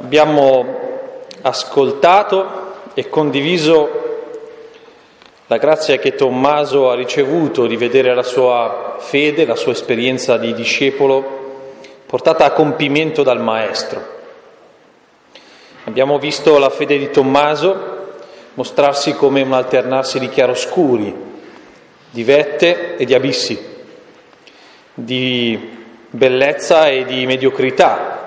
Abbiamo ascoltato e condiviso la grazia che Tommaso ha ricevuto di vedere la sua fede, la sua esperienza di discepolo portata a compimento dal Maestro. Abbiamo visto la fede di Tommaso mostrarsi come un alternarsi di chiaroscuri, di vette e di abissi, di bellezza e di mediocrità,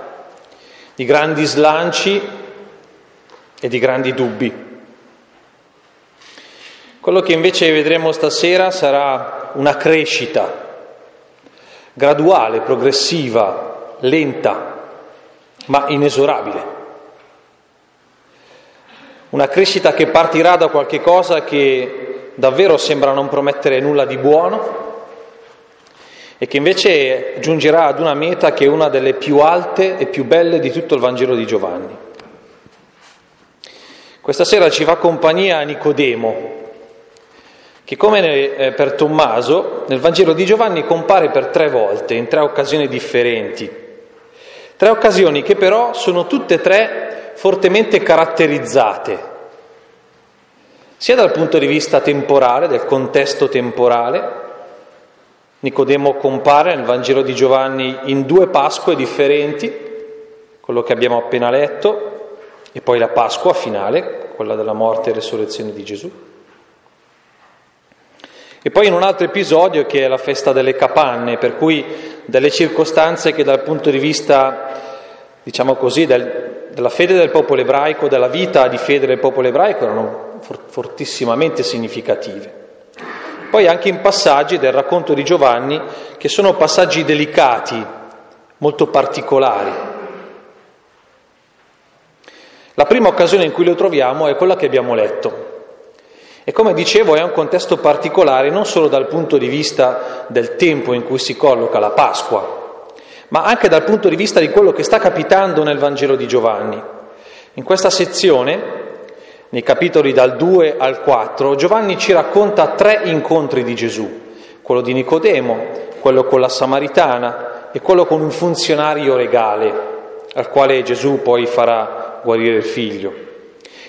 di grandi slanci e di grandi dubbi. Quello che invece vedremo stasera sarà una crescita graduale, progressiva, lenta, ma inesorabile. Una crescita che partirà da qualche cosa che davvero sembra non promettere nulla di buono e che invece giungerà ad una meta che è una delle più alte e più belle di tutto il Vangelo di Giovanni. Questa sera ci fa compagnia Nicodemo, che come eh, per Tommaso nel Vangelo di Giovanni compare per tre volte, in tre occasioni differenti. Tre occasioni che però sono tutte e tre fortemente caratterizzate, sia dal punto di vista temporale, del contesto temporale, Nicodemo compare nel Vangelo di Giovanni in due Pasque differenti, quello che abbiamo appena letto e poi la Pasqua finale, quella della morte e resurrezione di Gesù. E poi in un altro episodio che è la festa delle capanne, per cui delle circostanze che dal punto di vista, diciamo così, del, della fede del popolo ebraico, della vita di fede del popolo ebraico erano fortissimamente significative. Poi anche in passaggi del racconto di Giovanni che sono passaggi delicati, molto particolari. La prima occasione in cui lo troviamo è quella che abbiamo letto. E come dicevo è un contesto particolare non solo dal punto di vista del tempo in cui si colloca la Pasqua, ma anche dal punto di vista di quello che sta capitando nel Vangelo di Giovanni. In questa sezione nei capitoli dal 2 al 4, Giovanni ci racconta tre incontri di Gesù, quello di Nicodemo, quello con la Samaritana e quello con un funzionario regale, al quale Gesù poi farà guarire il figlio.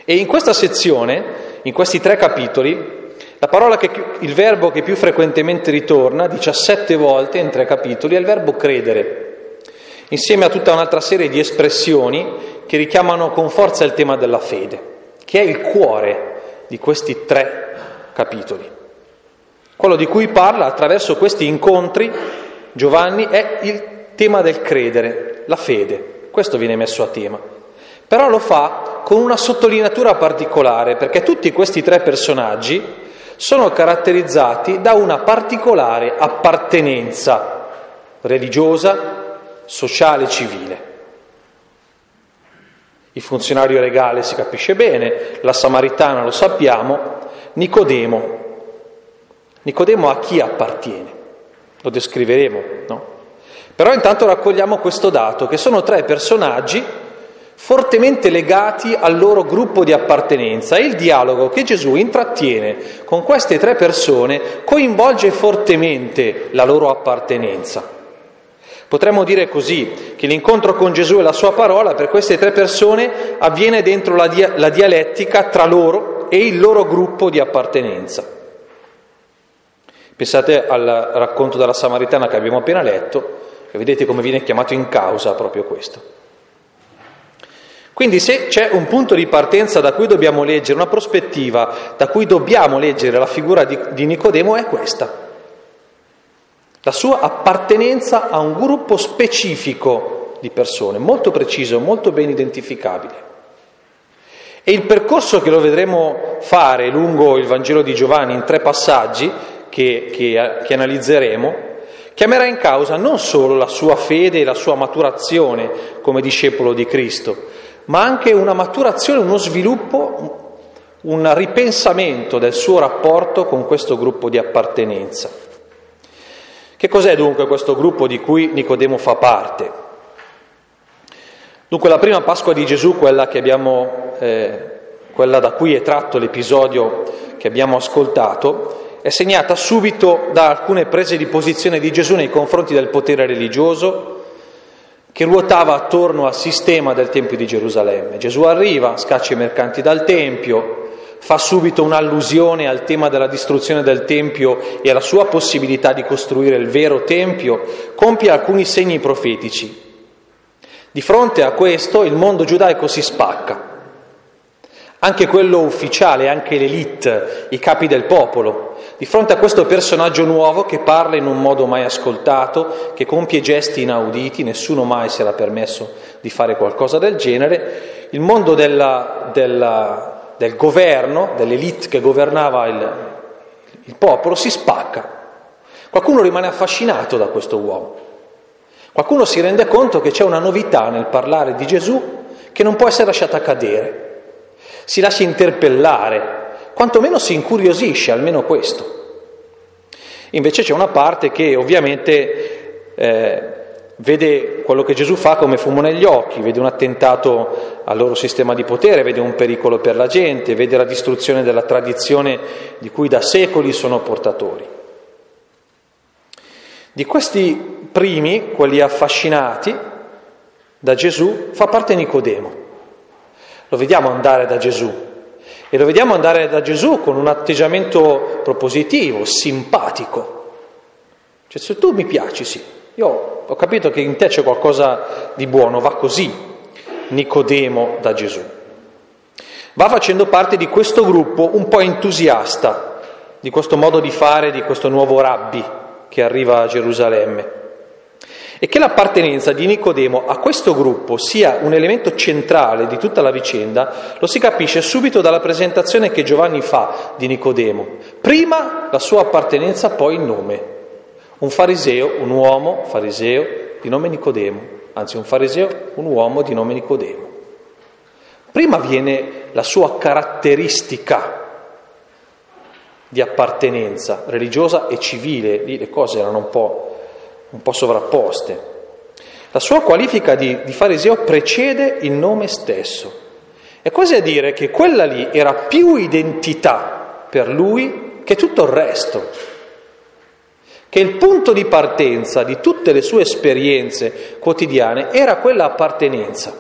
E in questa sezione, in questi tre capitoli, che, il verbo che più frequentemente ritorna, 17 volte in tre capitoli, è il verbo credere, insieme a tutta un'altra serie di espressioni che richiamano con forza il tema della fede che è il cuore di questi tre capitoli. Quello di cui parla attraverso questi incontri Giovanni è il tema del credere, la fede. Questo viene messo a tema. Però lo fa con una sottolineatura particolare, perché tutti questi tre personaggi sono caratterizzati da una particolare appartenenza religiosa, sociale, civile. Il funzionario regale si capisce bene, la samaritana lo sappiamo, Nicodemo. Nicodemo a chi appartiene? Lo descriveremo, no? Però intanto raccogliamo questo dato, che sono tre personaggi fortemente legati al loro gruppo di appartenenza e il dialogo che Gesù intrattiene con queste tre persone coinvolge fortemente la loro appartenenza. Potremmo dire così, che l'incontro con Gesù e la sua parola per queste tre persone avviene dentro la, dia- la dialettica tra loro e il loro gruppo di appartenenza. Pensate al racconto della Samaritana che abbiamo appena letto, e vedete come viene chiamato in causa proprio questo. Quindi se c'è un punto di partenza da cui dobbiamo leggere, una prospettiva da cui dobbiamo leggere la figura di, di Nicodemo è questa la sua appartenenza a un gruppo specifico di persone, molto preciso, molto ben identificabile. E il percorso che lo vedremo fare lungo il Vangelo di Giovanni in tre passaggi che, che, che analizzeremo, chiamerà in causa non solo la sua fede e la sua maturazione come discepolo di Cristo, ma anche una maturazione, uno sviluppo, un ripensamento del suo rapporto con questo gruppo di appartenenza. Che cos'è dunque questo gruppo di cui Nicodemo fa parte? Dunque la prima Pasqua di Gesù, quella, abbiamo, eh, quella da cui è tratto l'episodio che abbiamo ascoltato, è segnata subito da alcune prese di posizione di Gesù nei confronti del potere religioso, che ruotava attorno al sistema del Tempio di Gerusalemme. Gesù arriva, scaccia i mercanti dal Tempio, fa subito un'allusione al tema della distruzione del Tempio e alla sua possibilità di costruire il vero Tempio, compie alcuni segni profetici. Di fronte a questo il mondo giudaico si spacca, anche quello ufficiale, anche l'elite, i capi del popolo, di fronte a questo personaggio nuovo che parla in un modo mai ascoltato, che compie gesti inauditi, nessuno mai si era permesso di fare qualcosa del genere, il mondo della, della, del governo, dell'elite che governava il, il popolo, si spacca. Qualcuno rimane affascinato da questo uomo, qualcuno si rende conto che c'è una novità nel parlare di Gesù che non può essere lasciata cadere si lascia interpellare, quantomeno si incuriosisce, almeno questo. Invece c'è una parte che ovviamente eh, vede quello che Gesù fa come fumo negli occhi, vede un attentato al loro sistema di potere, vede un pericolo per la gente, vede la distruzione della tradizione di cui da secoli sono portatori. Di questi primi, quelli affascinati da Gesù, fa parte Nicodemo. Lo vediamo andare da Gesù e lo vediamo andare da Gesù con un atteggiamento propositivo, simpatico. Cioè se tu mi piaci, sì, io ho capito che in te c'è qualcosa di buono, va così Nicodemo da Gesù. Va facendo parte di questo gruppo un po' entusiasta di questo modo di fare di questo nuovo rabbi che arriva a Gerusalemme e che l'appartenenza di Nicodemo a questo gruppo sia un elemento centrale di tutta la vicenda lo si capisce subito dalla presentazione che Giovanni fa di Nicodemo. Prima la sua appartenenza, poi il nome. Un fariseo, un uomo fariseo di nome Nicodemo, anzi un fariseo, un uomo di nome Nicodemo. Prima viene la sua caratteristica di appartenenza religiosa e civile, lì le cose erano un po' un po' sovrapposte. La sua qualifica di, di fariseo precede il nome stesso. È quasi a dire che quella lì era più identità per lui che tutto il resto, che il punto di partenza di tutte le sue esperienze quotidiane era quella appartenenza.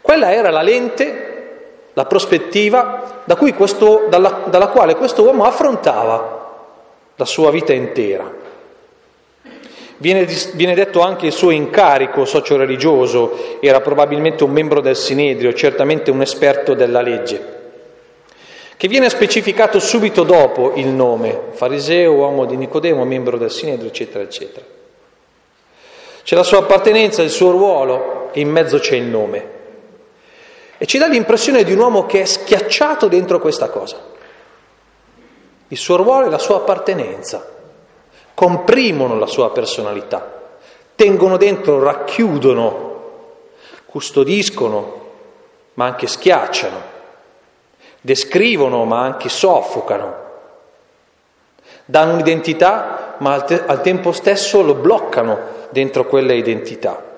Quella era la lente, la prospettiva da questo, dalla, dalla quale questo uomo affrontava la sua vita intera. Viene, viene, detto anche il suo incarico socio-religioso, era probabilmente un membro del Sinedrio, certamente un esperto della legge, che viene specificato subito dopo il nome, fariseo, uomo di Nicodemo, membro del Sinedrio, eccetera, eccetera. C'è la sua appartenenza, il suo ruolo e in mezzo c'è il nome. E ci dà l'impressione di un uomo che è schiacciato dentro questa cosa. Il suo ruolo e la sua appartenenza comprimono la sua personalità, tengono dentro, racchiudono, custodiscono, ma anche schiacciano, descrivono, ma anche soffocano, danno un'identità, ma al, te- al tempo stesso lo bloccano dentro quella identità.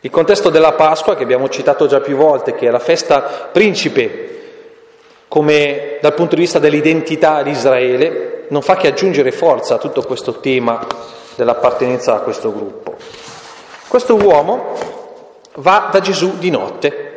Il contesto della Pasqua, che abbiamo citato già più volte, che è la festa principe, come dal punto di vista dell'identità di Israele, non fa che aggiungere forza a tutto questo tema dell'appartenenza a questo gruppo. Questo uomo va da Gesù di notte.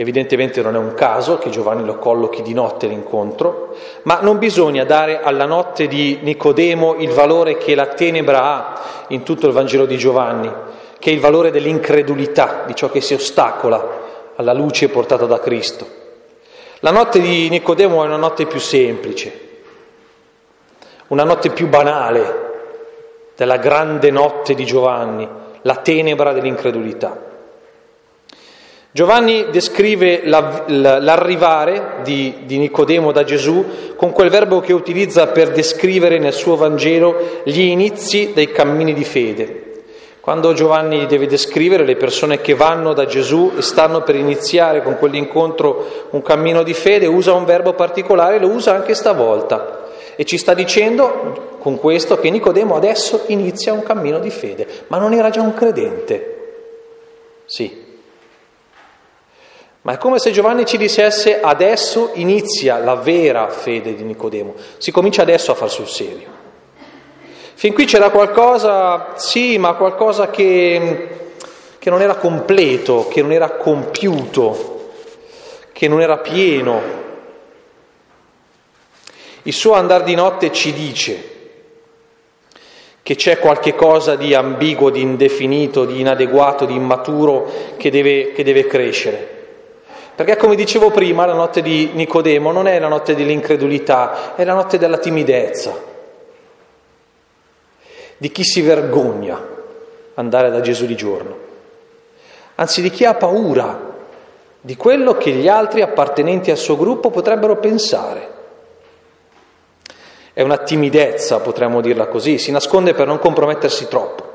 Evidentemente non è un caso che Giovanni lo collochi di notte l'incontro, ma non bisogna dare alla notte di Nicodemo il valore che la tenebra ha in tutto il Vangelo di Giovanni, che è il valore dell'incredulità, di ciò che si ostacola alla luce portata da Cristo. La notte di Nicodemo è una notte più semplice, una notte più banale della grande notte di Giovanni, la tenebra dell'incredulità. Giovanni descrive l'arrivare di, di, Nicodemo da Gesù con quel verbo che utilizza per descrivere nel suo Vangelo gli inizi dei cammini di fede. Quando Giovanni deve descrivere le persone che vanno da Gesù e stanno per iniziare con quell'incontro un cammino di fede, usa un verbo particolare, lo usa anche stavolta. E ci sta dicendo con questo che Nicodemo adesso inizia un cammino di fede, ma non era già un credente. Sì. Ma è come se Giovanni ci dicesse adesso inizia la vera fede di Nicodemo, si comincia adesso a far sul serio. Fin qui c'era qualcosa, sì, ma qualcosa che, che non era completo, che non era compiuto, che non era pieno. Il suo andare di notte ci dice che c'è qualche cosa di ambiguo, di indefinito, di inadeguato, di immaturo che deve, che deve crescere. Perché come dicevo prima, la notte di Nicodemo non è la notte dell'incredulità, è la notte della timidezza, di chi si vergogna andare da Gesù di giorno, anzi di chi ha paura di quello che gli altri appartenenti al suo gruppo potrebbero pensare. È una timidezza, potremmo dirla così, si nasconde per non compromettersi troppo.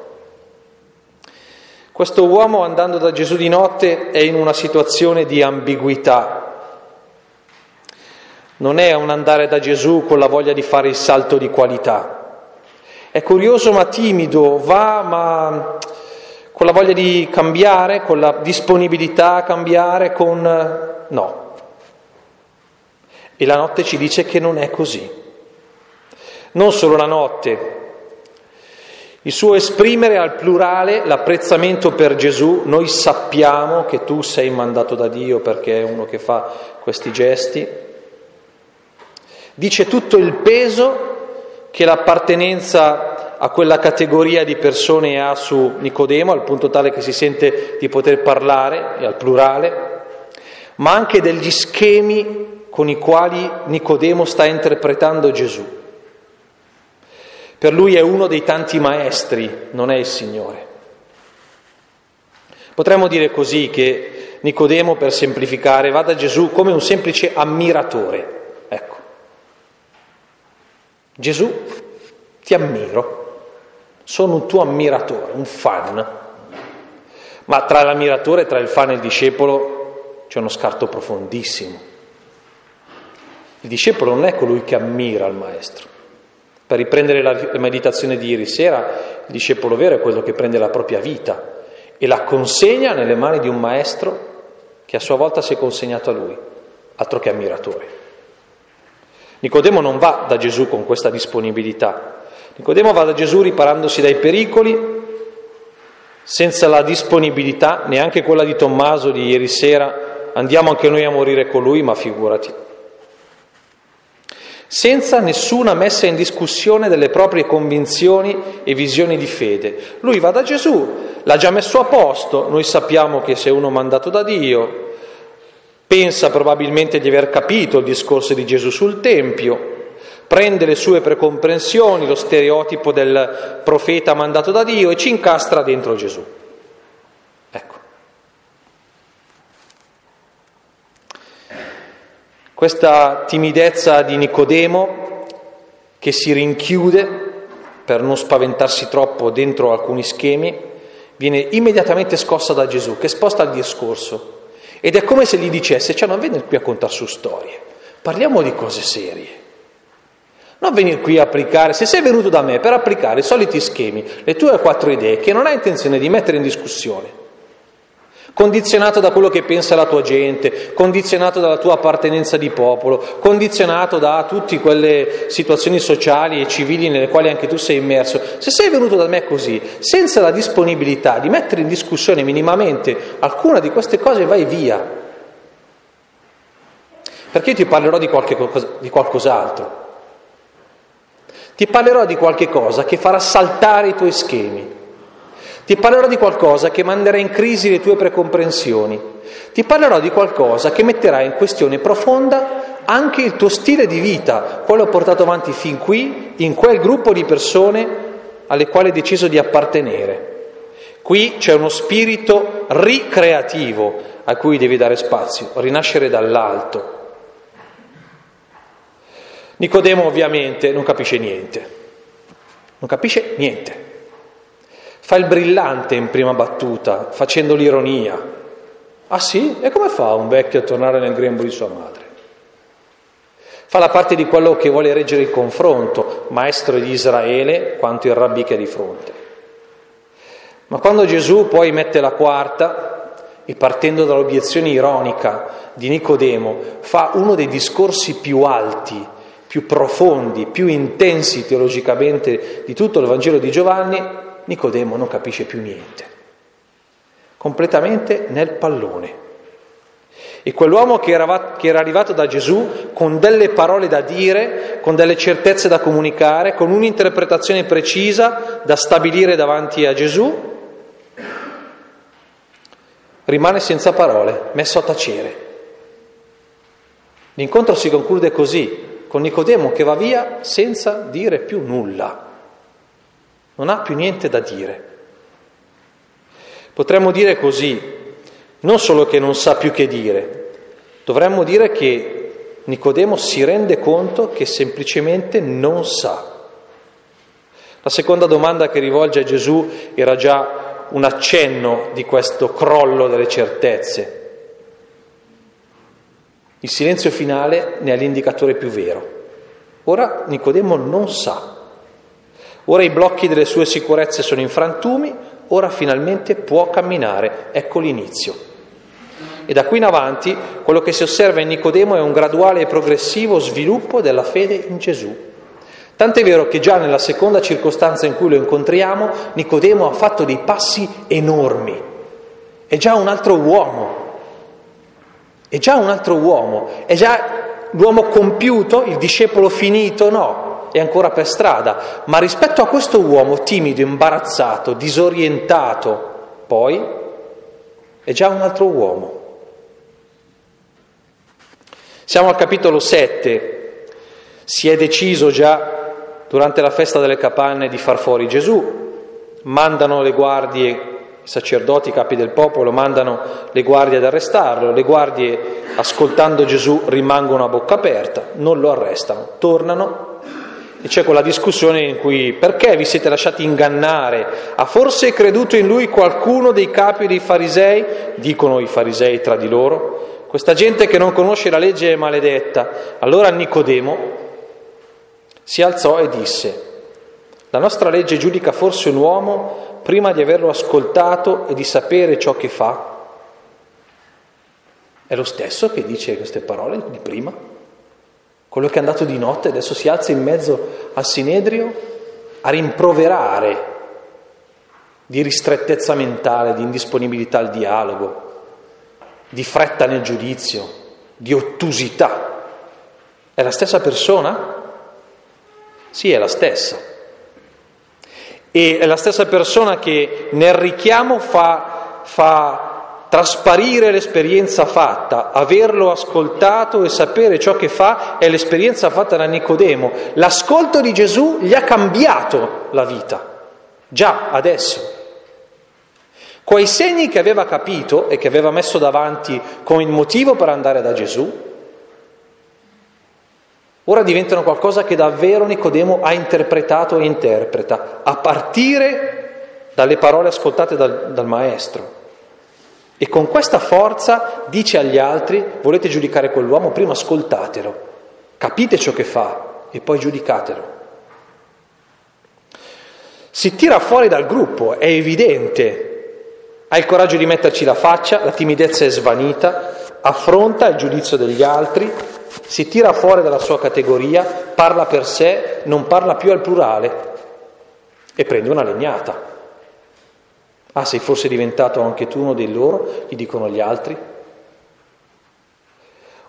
Questo uomo andando da Gesù di notte è in una situazione di ambiguità. Non è un andare da Gesù con la voglia di fare il salto di qualità, è curioso ma timido, va ma con la voglia di cambiare, con la disponibilità a cambiare, con... no. E la notte ci dice che non è così. Non solo la notte, il suo esprimere al plurale l'apprezzamento per Gesù, noi sappiamo che tu sei mandato da Dio perché è uno che fa questi gesti, dice tutto il peso che l'appartenenza a quella categoria di persone ha su Nicodemo, al punto tale che si sente di poter parlare, e al plurale, ma anche degli schemi con i quali Nicodemo sta interpretando Gesù. Per lui è uno dei tanti maestri, non è il Signore. Potremmo dire così che Nicodemo, per semplificare, va da Gesù come un semplice ammiratore. Ecco, Gesù, ti ammiro, sono un tuo ammiratore, un fan, ma tra l'ammiratore, tra il fan e il discepolo c'è uno scarto profondissimo. Il discepolo non è colui che ammira il maestro. Per riprendere la meditazione di ieri sera, il discepolo vero è quello che prende la propria vita e la consegna nelle mani di un maestro che a sua volta si è consegnato a lui, altro che ammiratore. Nicodemo non va da Gesù con questa disponibilità. Nicodemo va da Gesù riparandosi dai pericoli, senza la disponibilità, neanche quella di Tommaso di ieri sera, andiamo anche noi a morire con lui, ma figurati. Senza nessuna messa in discussione delle proprie convinzioni e visioni di fede. Lui va da Gesù, l'ha già messo a posto, noi sappiamo che se uno mandato da Dio, Pensa probabilmente di aver capito il discorso di Gesù sul Tempio, prende le sue precomprensioni, lo stereotipo del profeta mandato da Dio e ci incastra dentro Gesù. Questa timidezza di Nicodemo che si rinchiude per non spaventarsi troppo dentro alcuni schemi, viene immediatamente scossa da Gesù, che sposta il discorso ed è come se gli dicesse, cioè non venire qui a contare su storie, parliamo di cose serie. Non venire qui a applicare, se sei venuto da me per applicare i soliti schemi, le tue quattro idee che non hai intenzione di mettere in discussione, condizionato da quello che pensa la tua gente, condizionato dalla tua appartenenza di popolo, condizionato da tutte quelle situazioni sociali e civili nelle quali anche tu sei immerso. Se sei venuto da me così, senza la disponibilità di mettere in discussione minimamente alcuna di queste cose, vai via. Perché io ti parlerò di, qualche, di qualcos'altro. Ti parlerò di qualche cosa che farà saltare i tuoi schemi ti parlerò di qualcosa che manderà in crisi le tue precomprensioni. Ti parlerò di qualcosa che metterà in questione profonda anche il tuo stile di vita, quello portato avanti fin qui, in quel gruppo di persone alle quali hai deciso di appartenere. Qui c'è uno spirito ricreativo a cui devi dare spazio, rinascere dall'alto. Nicodemo ovviamente non capisce niente, non capisce niente. Fa il brillante in prima battuta, facendo l'ironia. Ah sì? E come fa un vecchio a tornare nel grembo di sua madre? Fa la parte di quello che vuole reggere il confronto, maestro di Israele quanto il rabbì che è di fronte. Ma quando Gesù poi mette la quarta e partendo dall'obiezione ironica di Nicodemo fa uno dei discorsi più alti, più profondi, più intensi teologicamente di tutto il Vangelo di Giovanni, Nicodemo non capisce più niente. Completamente nel pallone. E quell'uomo che era, che era, arrivato da Gesù con delle parole da dire, con delle certezze da comunicare, con un'interpretazione precisa da stabilire davanti a Gesù, rimane senza parole, messo a tacere. L'incontro si conclude così, con Nicodemo che va via senza dire più nulla, non ha più niente da dire. Potremmo dire così, non solo che non sa più che dire, dovremmo dire che Nicodemo si rende conto che semplicemente non sa. La seconda domanda che rivolge a Gesù era già un accenno di questo crollo delle certezze. Il silenzio finale ne è l'indicatore più vero. Ora Nicodemo non sa. Ora i blocchi delle sue sicurezze sono in frantumi, ora finalmente può camminare. Ecco l'inizio. E da qui in avanti quello che si osserva in Nicodemo è un graduale e progressivo sviluppo della fede in Gesù. Tant'è vero che già nella seconda circostanza in cui lo incontriamo, Nicodemo ha fatto dei passi enormi. È già un altro uomo, è già un altro uomo, è già l'uomo compiuto, il discepolo finito, no, è ancora per strada, ma rispetto a questo uomo timido, imbarazzato, disorientato, poi è già un altro uomo. Siamo al capitolo 7, si è deciso già durante la festa delle capanne di far fuori Gesù, mandano le guardie i sacerdoti, i capi del popolo mandano le guardie ad arrestarlo, le guardie ascoltando Gesù rimangono a bocca aperta, non lo arrestano, tornano e c'è quella discussione in cui perché vi siete lasciati ingannare? Ha forse creduto in lui qualcuno dei capi dei farisei? Dicono i farisei tra di loro. Questa gente che non conosce la legge è maledetta. Allora Nicodemo si alzò e disse, la nostra legge giudica forse un uomo prima di averlo ascoltato e di sapere ciò che fa? È lo stesso che dice queste parole di prima? Quello che è andato di notte adesso si alza in mezzo al Sinedrio a rimproverare di ristrettezza mentale, di indisponibilità al dialogo, di fretta nel giudizio, di ottusità. È la stessa persona? Sì, è la stessa. E è la stessa persona che nel richiamo fa, fa trasparire l'esperienza fatta, averlo ascoltato e sapere ciò che fa è l'esperienza fatta da Nicodemo. L'ascolto di Gesù gli ha cambiato la vita, già adesso. Quei segni che aveva capito e che aveva messo davanti come il motivo per andare da Gesù, Ora diventano qualcosa che davvero Nicodemo ha interpretato e interpreta, a partire dalle parole ascoltate dal, dal Maestro. E con questa forza dice agli altri, volete giudicare quell'uomo, prima ascoltatelo, capite ciò che fa e poi giudicatelo. Si tira fuori dal gruppo, è evidente, ha il coraggio di metterci la faccia, la timidezza è svanita, affronta il giudizio degli altri, si tira fuori dalla sua categoria, parla per sé, non parla più al plurale e prende una legnata. Ah, sei forse diventato anche tu uno di loro? Gli dicono gli altri.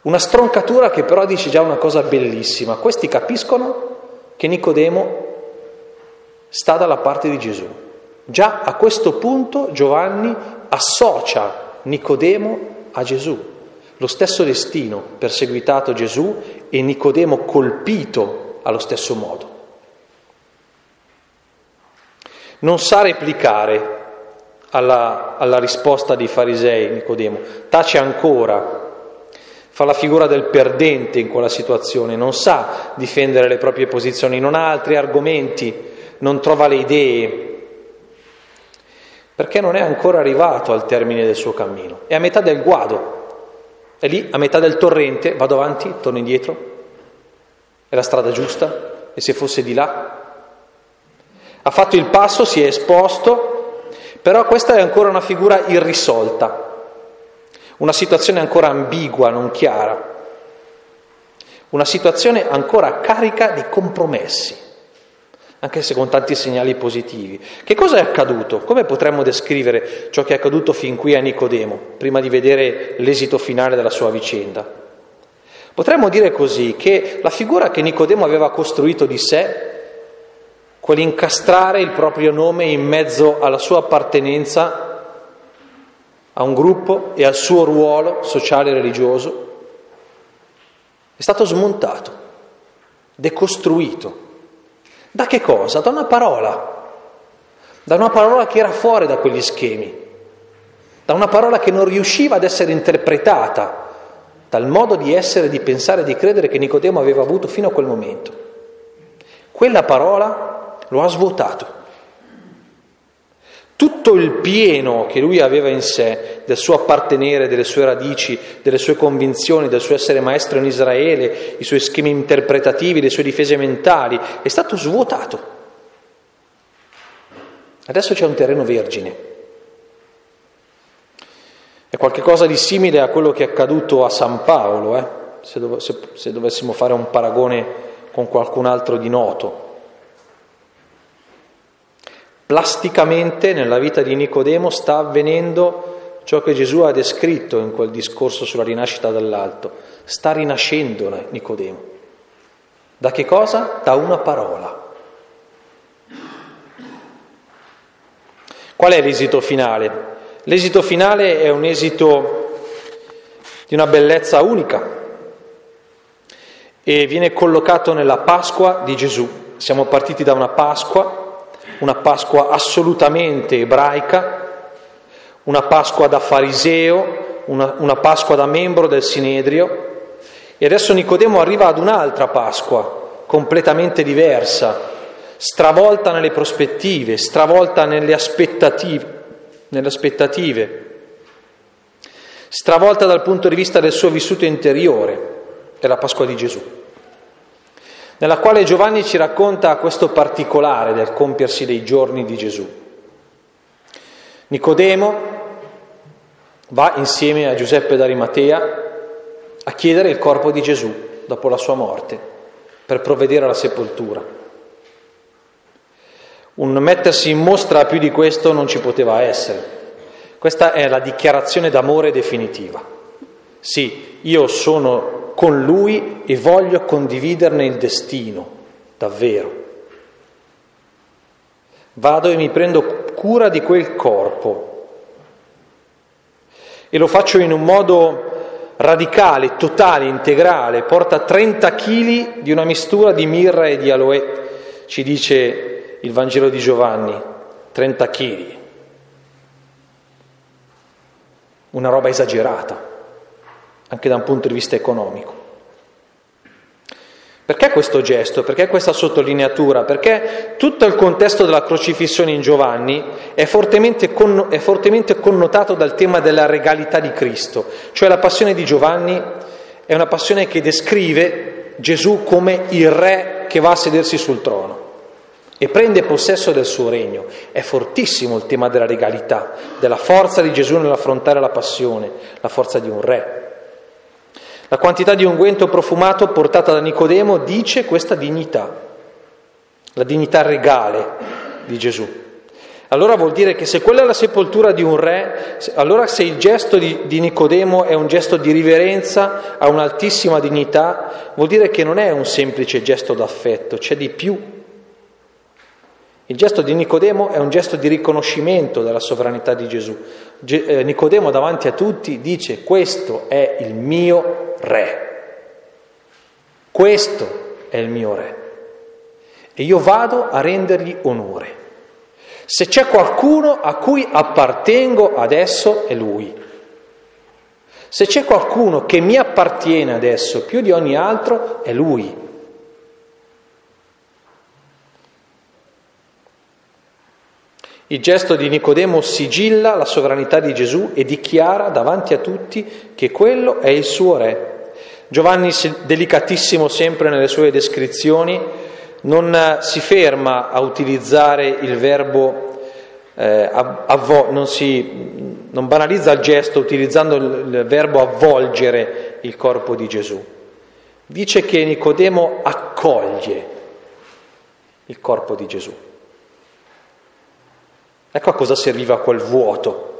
Una stroncatura che però dice già una cosa bellissima. Questi capiscono che Nicodemo sta dalla parte di Gesù. Già a questo punto Giovanni associa Nicodemo a Gesù. Lo stesso destino perseguitato Gesù e Nicodemo colpito allo stesso modo. Non sa replicare alla, alla risposta dei farisei Nicodemo, tace ancora, fa la figura del perdente in quella situazione, non sa difendere le proprie posizioni, non ha altri argomenti, non trova le idee, perché non è ancora arrivato al termine del suo cammino, è a metà del guado, è lì, a metà del torrente, vado avanti, torno indietro. È la strada giusta? E se fosse di là? Ha fatto il passo, si è esposto, però questa è ancora una figura irrisolta, una situazione ancora ambigua, non chiara. una situazione ancora carica di compromessi, anche se con tanti segnali positivi. Che cosa è accaduto? Come potremmo descrivere ciò che è accaduto fin qui a Nicodemo, prima di vedere l'esito finale della sua vicenda? Potremmo dire così che la figura che Nicodemo aveva costruito di sé, quell'incastrare il proprio nome in mezzo alla sua appartenenza a un gruppo e al suo ruolo sociale e religioso, è stato smontato, decostruito. Da che cosa? Da una parola, da una parola che era fuori da quegli schemi, da una parola che non riusciva ad essere interpretata dal modo di essere, di pensare, di credere che Nicodemo aveva avuto fino a quel momento. Quella parola lo ha svuotato. Tutto il pieno che lui aveva in sé, del suo appartenere, delle sue radici, delle sue convinzioni, del suo essere maestro in Israele, i suoi schemi interpretativi, le sue difese mentali, è stato svuotato. Adesso c'è un terreno vergine. È qualcosa di simile a quello che è accaduto a San Paolo, eh? se, dov- se, se dovessimo fare un paragone con qualcun altro di noto. Plasticamente nella vita di Nicodemo sta avvenendo ciò che Gesù ha descritto in quel discorso sulla rinascita dall'alto. Sta rinascendo Nicodemo. Da che cosa? Da una parola. Qual è l'esito finale? L'esito finale è un esito di una bellezza unica e viene collocato nella Pasqua di Gesù. Siamo partiti da una Pasqua, una Pasqua assolutamente ebraica, una Pasqua da fariseo, una, una Pasqua da membro del Sinedrio e adesso Nicodemo arriva ad un'altra Pasqua completamente diversa, stravolta nelle prospettive, stravolta nelle aspettative nelle aspettative, stravolta dal punto di vista del suo vissuto interiore, è la Pasqua di Gesù, nella quale Giovanni ci racconta questo particolare del compiersi dei giorni di Gesù. Nicodemo va insieme a Giuseppe d'Arimatea a chiedere il corpo di Gesù dopo la sua morte per provvedere alla sepoltura. Un mettersi in mostra più di questo non ci poteva essere. Questa è la dichiarazione d'amore definitiva. Sì, io sono con lui e voglio condividerne il destino, davvero. Vado e mi prendo cura di quel corpo e lo faccio in un modo radicale, totale, integrale, porta 30 kg di una mistura di mirra e di aloe, ci dice il Vangelo di Giovanni, 30 kg. Una roba esagerata, anche da un punto di vista economico. Perché questo gesto? Perché questa sottolineatura? Perché tutto il contesto della crocifissione in Giovanni è fortemente, con, è fortemente, connotato dal tema della regalità di Cristo, cioè la passione di Giovanni è una passione che descrive Gesù come il re che va a sedersi sul trono e prende possesso del suo regno. È fortissimo il tema della regalità, della forza di Gesù nell'affrontare la passione, la forza di un re. La quantità di unguento profumato portata da Nicodemo dice questa dignità, la dignità regale di Gesù. Allora vuol dire che se quella è la sepoltura di un re, allora se il gesto di, di, Nicodemo è un gesto di riverenza a un'altissima dignità, vuol dire che non è un semplice gesto d'affetto, c'è di più il gesto di Nicodemo è un gesto di riconoscimento della sovranità di Gesù. Ge- eh, Nicodemo davanti a tutti dice questo è il mio re, questo è il mio re e io vado a rendergli onore. Se c'è qualcuno a cui appartengo adesso è lui. Se c'è qualcuno che mi appartiene adesso più di ogni altro è lui. Il gesto di Nicodemo sigilla la sovranità di Gesù e dichiara davanti a tutti che quello è il suo re. Giovanni, delicatissimo sempre nelle sue descrizioni, non si ferma a utilizzare il verbo eh, avvo- non, si, non banalizza il gesto utilizzando il verbo avvolgere il corpo di Gesù, dice che Nicodemo accoglie il corpo di Gesù. Ecco a cosa serviva quel vuoto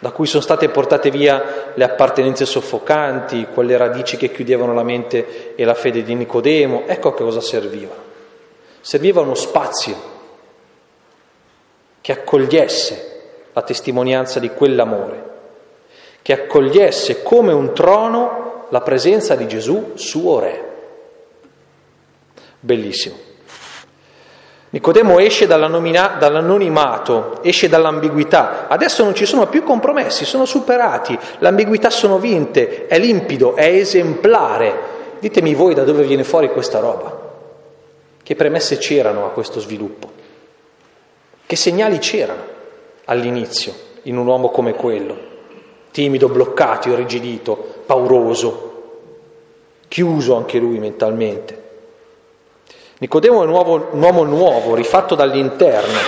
da cui sono state portate via le appartenenze soffocanti, quelle radici che chiudevano la mente e la fede di Nicodemo. Ecco a cosa serviva. Serviva uno spazio che accogliesse la testimonianza di quell'amore, che accogliesse come un trono la presenza di Gesù, suo Re. Bellissimo. Nicodemo esce dall'anonimato, esce dall'ambiguità. Adesso non ci sono più compromessi, sono superati, le ambiguità sono vinte, è limpido, è esemplare. Ditemi voi da dove viene fuori questa roba. Che premesse c'erano a questo sviluppo? Che segnali c'erano all'inizio in un uomo come quello? Timido, bloccato, irrigidito, pauroso, chiuso anche lui mentalmente. Nicodemo è un uomo, un uomo nuovo, rifatto dall'interno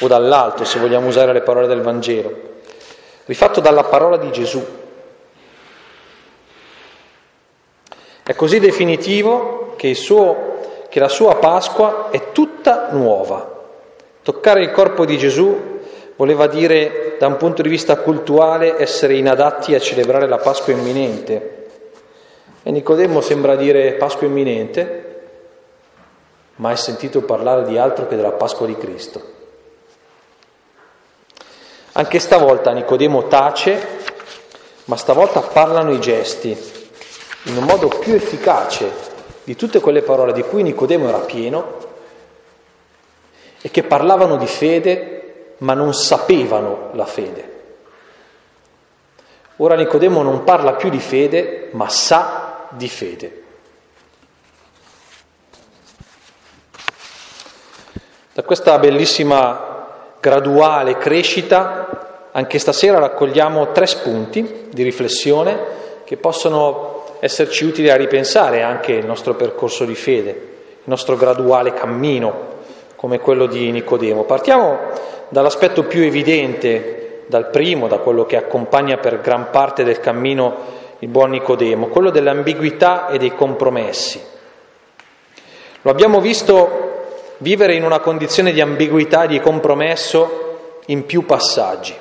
o dall'alto, se vogliamo usare le parole del Vangelo, rifatto dalla parola di Gesù. È così definitivo che, suo, che la sua Pasqua è tutta nuova. Toccare il corpo di Gesù voleva dire, da un punto di vista cultuale, essere inadatti a celebrare la Pasqua imminente. E Nicodemo sembra dire Pasqua imminente, mai sentito parlare di altro che della Pasqua di Cristo. Anche stavolta Nicodemo tace, ma stavolta parlano i gesti, in un modo più efficace di tutte quelle parole di cui Nicodemo era pieno e che parlavano di fede, ma non sapevano la fede. Ora Nicodemo non parla più di fede, ma sa di fede. Da questa bellissima graduale crescita, anche stasera raccogliamo tre spunti di riflessione che possono esserci utili a ripensare anche il nostro percorso di fede, il nostro graduale cammino, come quello di Nicodemo. Partiamo dall'aspetto più evidente, dal primo, da quello che accompagna per gran parte del cammino il buon Nicodemo, quello dell'ambiguità e dei compromessi. Lo abbiamo visto vivere in una condizione di ambiguità, di compromesso in più passaggi.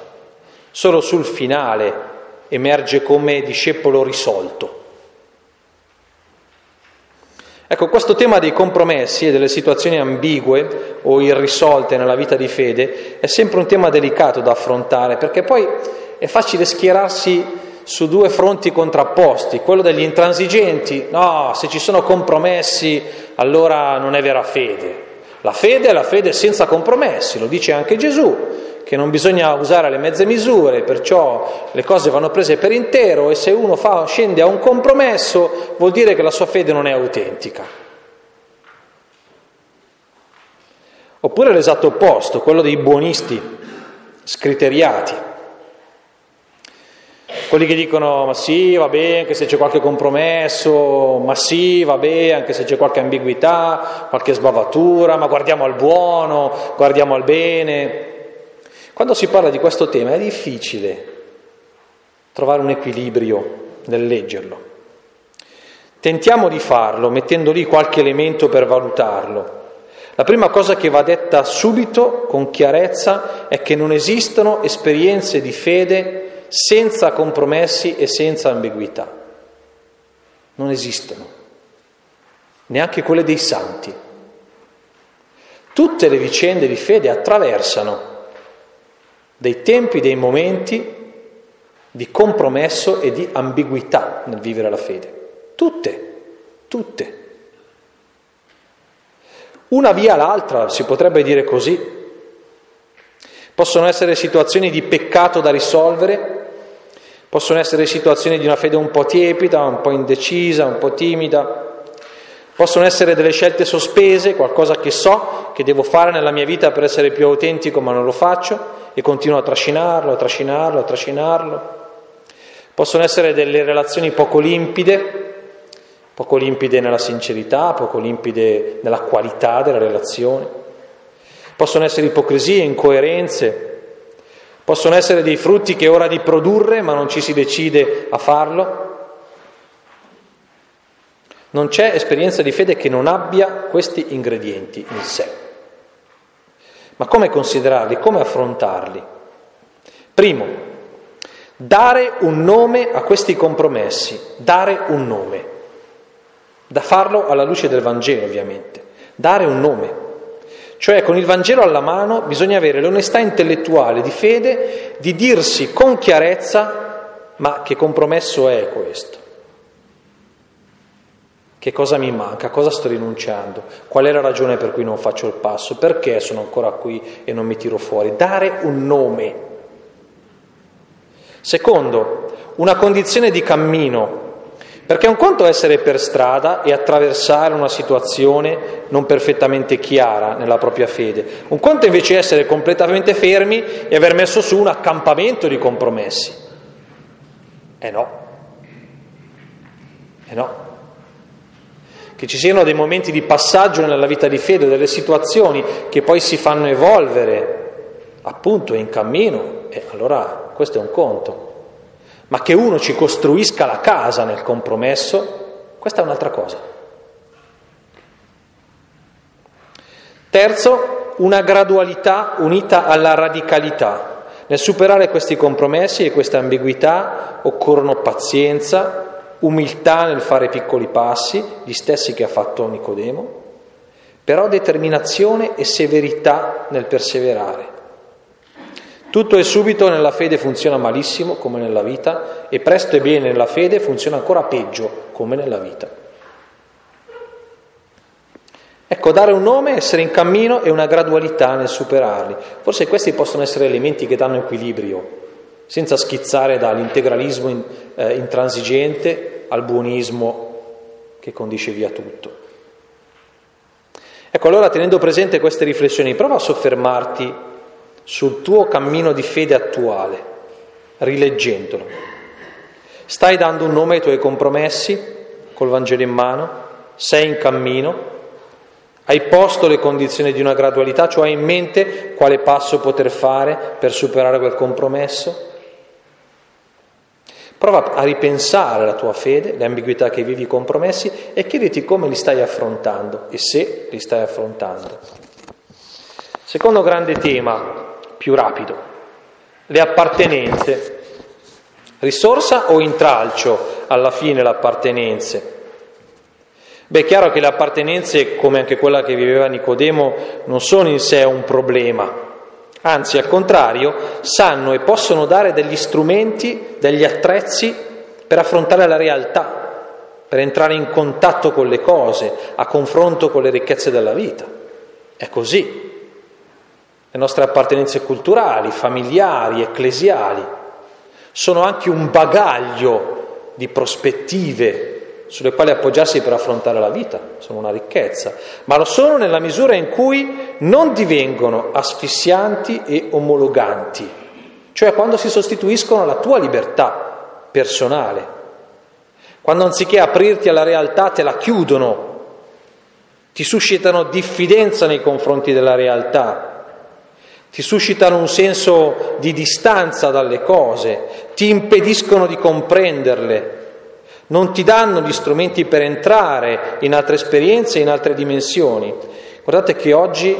Solo sul finale emerge come discepolo risolto. Ecco, questo tema dei compromessi e delle situazioni ambigue o irrisolte nella vita di fede è sempre un tema delicato da affrontare, perché poi è facile schierarsi su due fronti contrapposti, quello degli intransigenti, no, se ci sono compromessi allora non è vera fede, la fede è la fede senza compromessi, lo dice anche Gesù, che non bisogna usare le mezze misure, perciò le cose vanno prese per intero e se uno fa, scende a un compromesso vuol dire che la sua fede non è autentica. Oppure l'esatto opposto, quello dei buonisti, scriteriati quelli che dicono ma sì, va bene, anche se c'è qualche compromesso, ma sì, va bene, anche se c'è qualche ambiguità, qualche sbavatura, ma guardiamo al buono, guardiamo al bene. Quando si parla di questo tema è difficile trovare un equilibrio nel leggerlo. Tentiamo di farlo mettendo lì qualche elemento per valutarlo. La prima cosa che va detta subito, con chiarezza, è che non esistono esperienze di fede senza compromessi e senza ambiguità. Non esistono, neanche quelle dei santi. Tutte le vicende di fede attraversano dei tempi, dei momenti di compromesso e di ambiguità nel vivere la fede. Tutte, tutte. Una via l'altra, si potrebbe dire così. Possono essere situazioni di peccato da risolvere Possono essere situazioni di una fede un po' tiepida, un po' indecisa, un po' timida. Possono essere delle scelte sospese, qualcosa che so che devo fare nella mia vita per essere più autentico, ma non lo faccio e continuo a trascinarlo, a trascinarlo, a trascinarlo. Possono essere delle relazioni poco limpide, poco limpide nella sincerità, poco limpide nella qualità della relazione. Possono essere ipocrisie, incoerenze, Possono essere dei frutti che è ora di produrre, ma non ci si decide a farlo. Non c'è esperienza di fede che non abbia questi ingredienti in sé. Ma come considerarli? Come affrontarli? Primo, dare un nome a questi compromessi, dare un nome. Da farlo alla luce del Vangelo, ovviamente. Dare un nome. Cioè con il Vangelo alla mano bisogna avere l'onestà intellettuale di fede di dirsi con chiarezza ma che compromesso è questo? Che cosa mi manca? Cosa sto rinunciando? Qual è la ragione per cui non faccio il passo? Perché sono ancora qui e non mi tiro fuori? Dare un nome. Secondo, una condizione di cammino, perché un conto è essere per strada e attraversare una situazione non perfettamente chiara nella propria fede, un conto invece è essere completamente fermi e aver messo su un accampamento di compromessi. Eh no, eh no che ci siano dei momenti di passaggio nella vita di fede, delle situazioni che poi si fanno evolvere appunto in cammino, e allora questo è un conto. Ma che uno ci costruisca la casa nel compromesso, questa è un'altra cosa. Terzo, una gradualità unita alla radicalità. Nel superare questi compromessi e queste ambiguità occorrono pazienza, umiltà nel fare piccoli passi, gli stessi che ha fatto Nicodemo, però determinazione e severità nel perseverare. Tutto e subito nella fede funziona malissimo come nella vita e presto e bene nella fede funziona ancora peggio come nella vita. Ecco, dare un nome, essere in cammino e una gradualità nel superarli. Forse questi possono essere elementi che danno equilibrio, senza schizzare dall'integralismo eh, intransigente al buonismo che condisce via tutto. Ecco, allora tenendo presente queste riflessioni, prova a soffermarti sul tuo cammino di fede attuale, rileggendolo. Stai dando un nome ai tuoi compromessi col Vangelo in mano? Sei in cammino? Hai posto le condizioni di una gradualità, cioè hai in mente quale passo poter fare per superare quel compromesso? Prova a ripensare la tua fede, le ambiguità che vivi, i compromessi e chiediti come li stai affrontando e se li stai affrontando. Secondo grande tema, più rapido, le appartenenze. Risorsa o intralcio alla fine le appartenenze? Beh, è chiaro che le appartenenze, come anche quella che viveva Nicodemo, non sono in sé un problema, anzi al contrario sanno e possono dare degli strumenti, degli attrezzi per affrontare la realtà, per entrare in contatto con le cose, a confronto con le ricchezze della vita. È così. Le nostre appartenenze culturali, familiari, ecclesiali sono anche un bagaglio di prospettive sulle quali appoggiarsi per affrontare la vita, sono una ricchezza, ma lo sono nella misura in cui non divengono asfissianti e omologanti, cioè quando si sostituiscono alla tua libertà personale, quando anziché aprirti alla realtà te la chiudono, ti suscitano diffidenza nei confronti della realtà, ti suscitano un senso di distanza dalle cose, ti impediscono di comprenderle, non ti danno gli strumenti per entrare in altre esperienze, in altre dimensioni. Guardate che oggi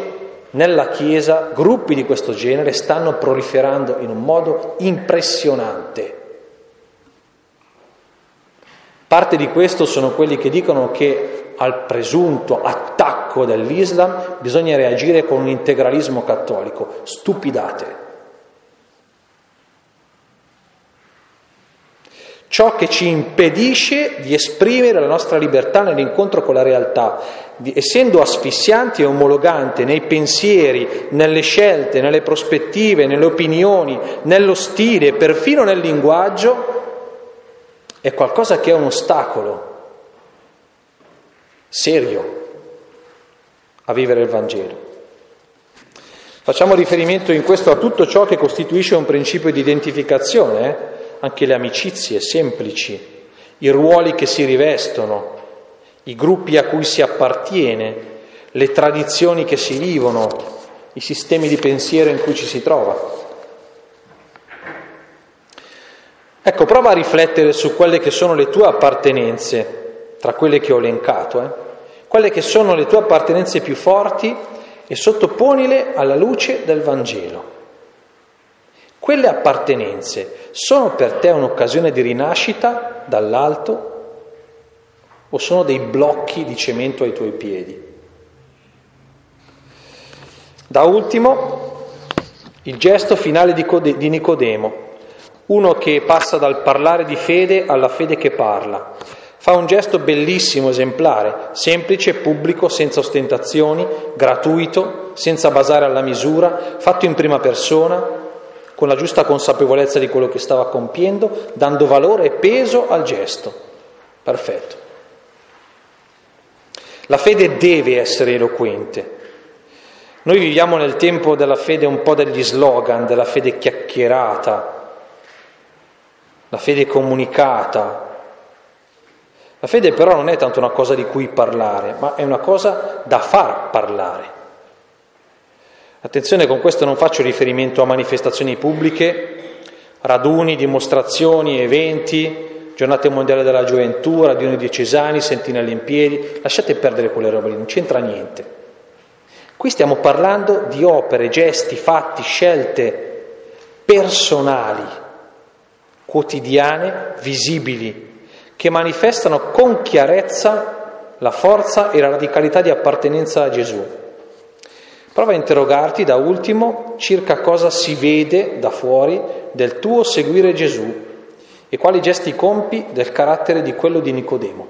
nella Chiesa gruppi di questo genere stanno proliferando in un modo impressionante. Parte di questo sono quelli che dicono che al presunto attacco dell'Islam bisogna reagire con un integralismo cattolico. Stupidate. ciò che ci impedisce di esprimere la nostra libertà nell'incontro con la realtà, essendo asfissianti e omologanti nei pensieri, nelle scelte, nelle prospettive, nelle opinioni, nello stile, perfino nel linguaggio, è qualcosa che è un ostacolo serio a vivere il Vangelo. Facciamo riferimento in questo a tutto ciò che costituisce un principio di identificazione, eh? anche le amicizie semplici, i ruoli che si rivestono, i gruppi a cui si appartiene, le tradizioni che si vivono, i sistemi di pensiero in cui ci si trova. Ecco, prova a riflettere su quelle che sono le tue appartenenze tra quelle che ho elencato, eh? Quelle che sono le tue appartenenze più forti e sottoponile alla luce del Vangelo. Quelle appartenenze sono per te un'occasione di rinascita dall'alto o sono dei blocchi di cemento ai tuoi piedi? Da ultimo, il gesto finale di Nicodemo, uno che passa dal parlare di fede alla fede che parla. Fa un gesto bellissimo, esemplare, semplice, pubblico, senza ostentazioni, gratuito, senza basare alla misura, fatto in prima persona, con la giusta consapevolezza di quello che stava compiendo, dando valore e peso al gesto. Perfetto. La fede deve essere eloquente. Noi viviamo nel tempo della fede un po' degli slogan, della fede chiacchierata, la fede comunicata. La fede però non è tanto una cosa di cui parlare, ma è una cosa da far parlare. Attenzione, con questo non faccio riferimento a manifestazioni pubbliche, raduni, dimostrazioni, eventi, giornate mondiali della gioventù, raduni diocesani, sentinelle in piedi, lasciate perdere quelle robe lì, non c'entra niente. Qui stiamo parlando di opere, gesti, fatti, scelte personali, quotidiane, visibili, che manifestano con chiarezza la forza e la radicalità di appartenenza a Gesù. Prova a interrogarti da ultimo circa cosa si vede da fuori del tuo seguire Gesù e quali gesti compi del carattere di quello di Nicodemo.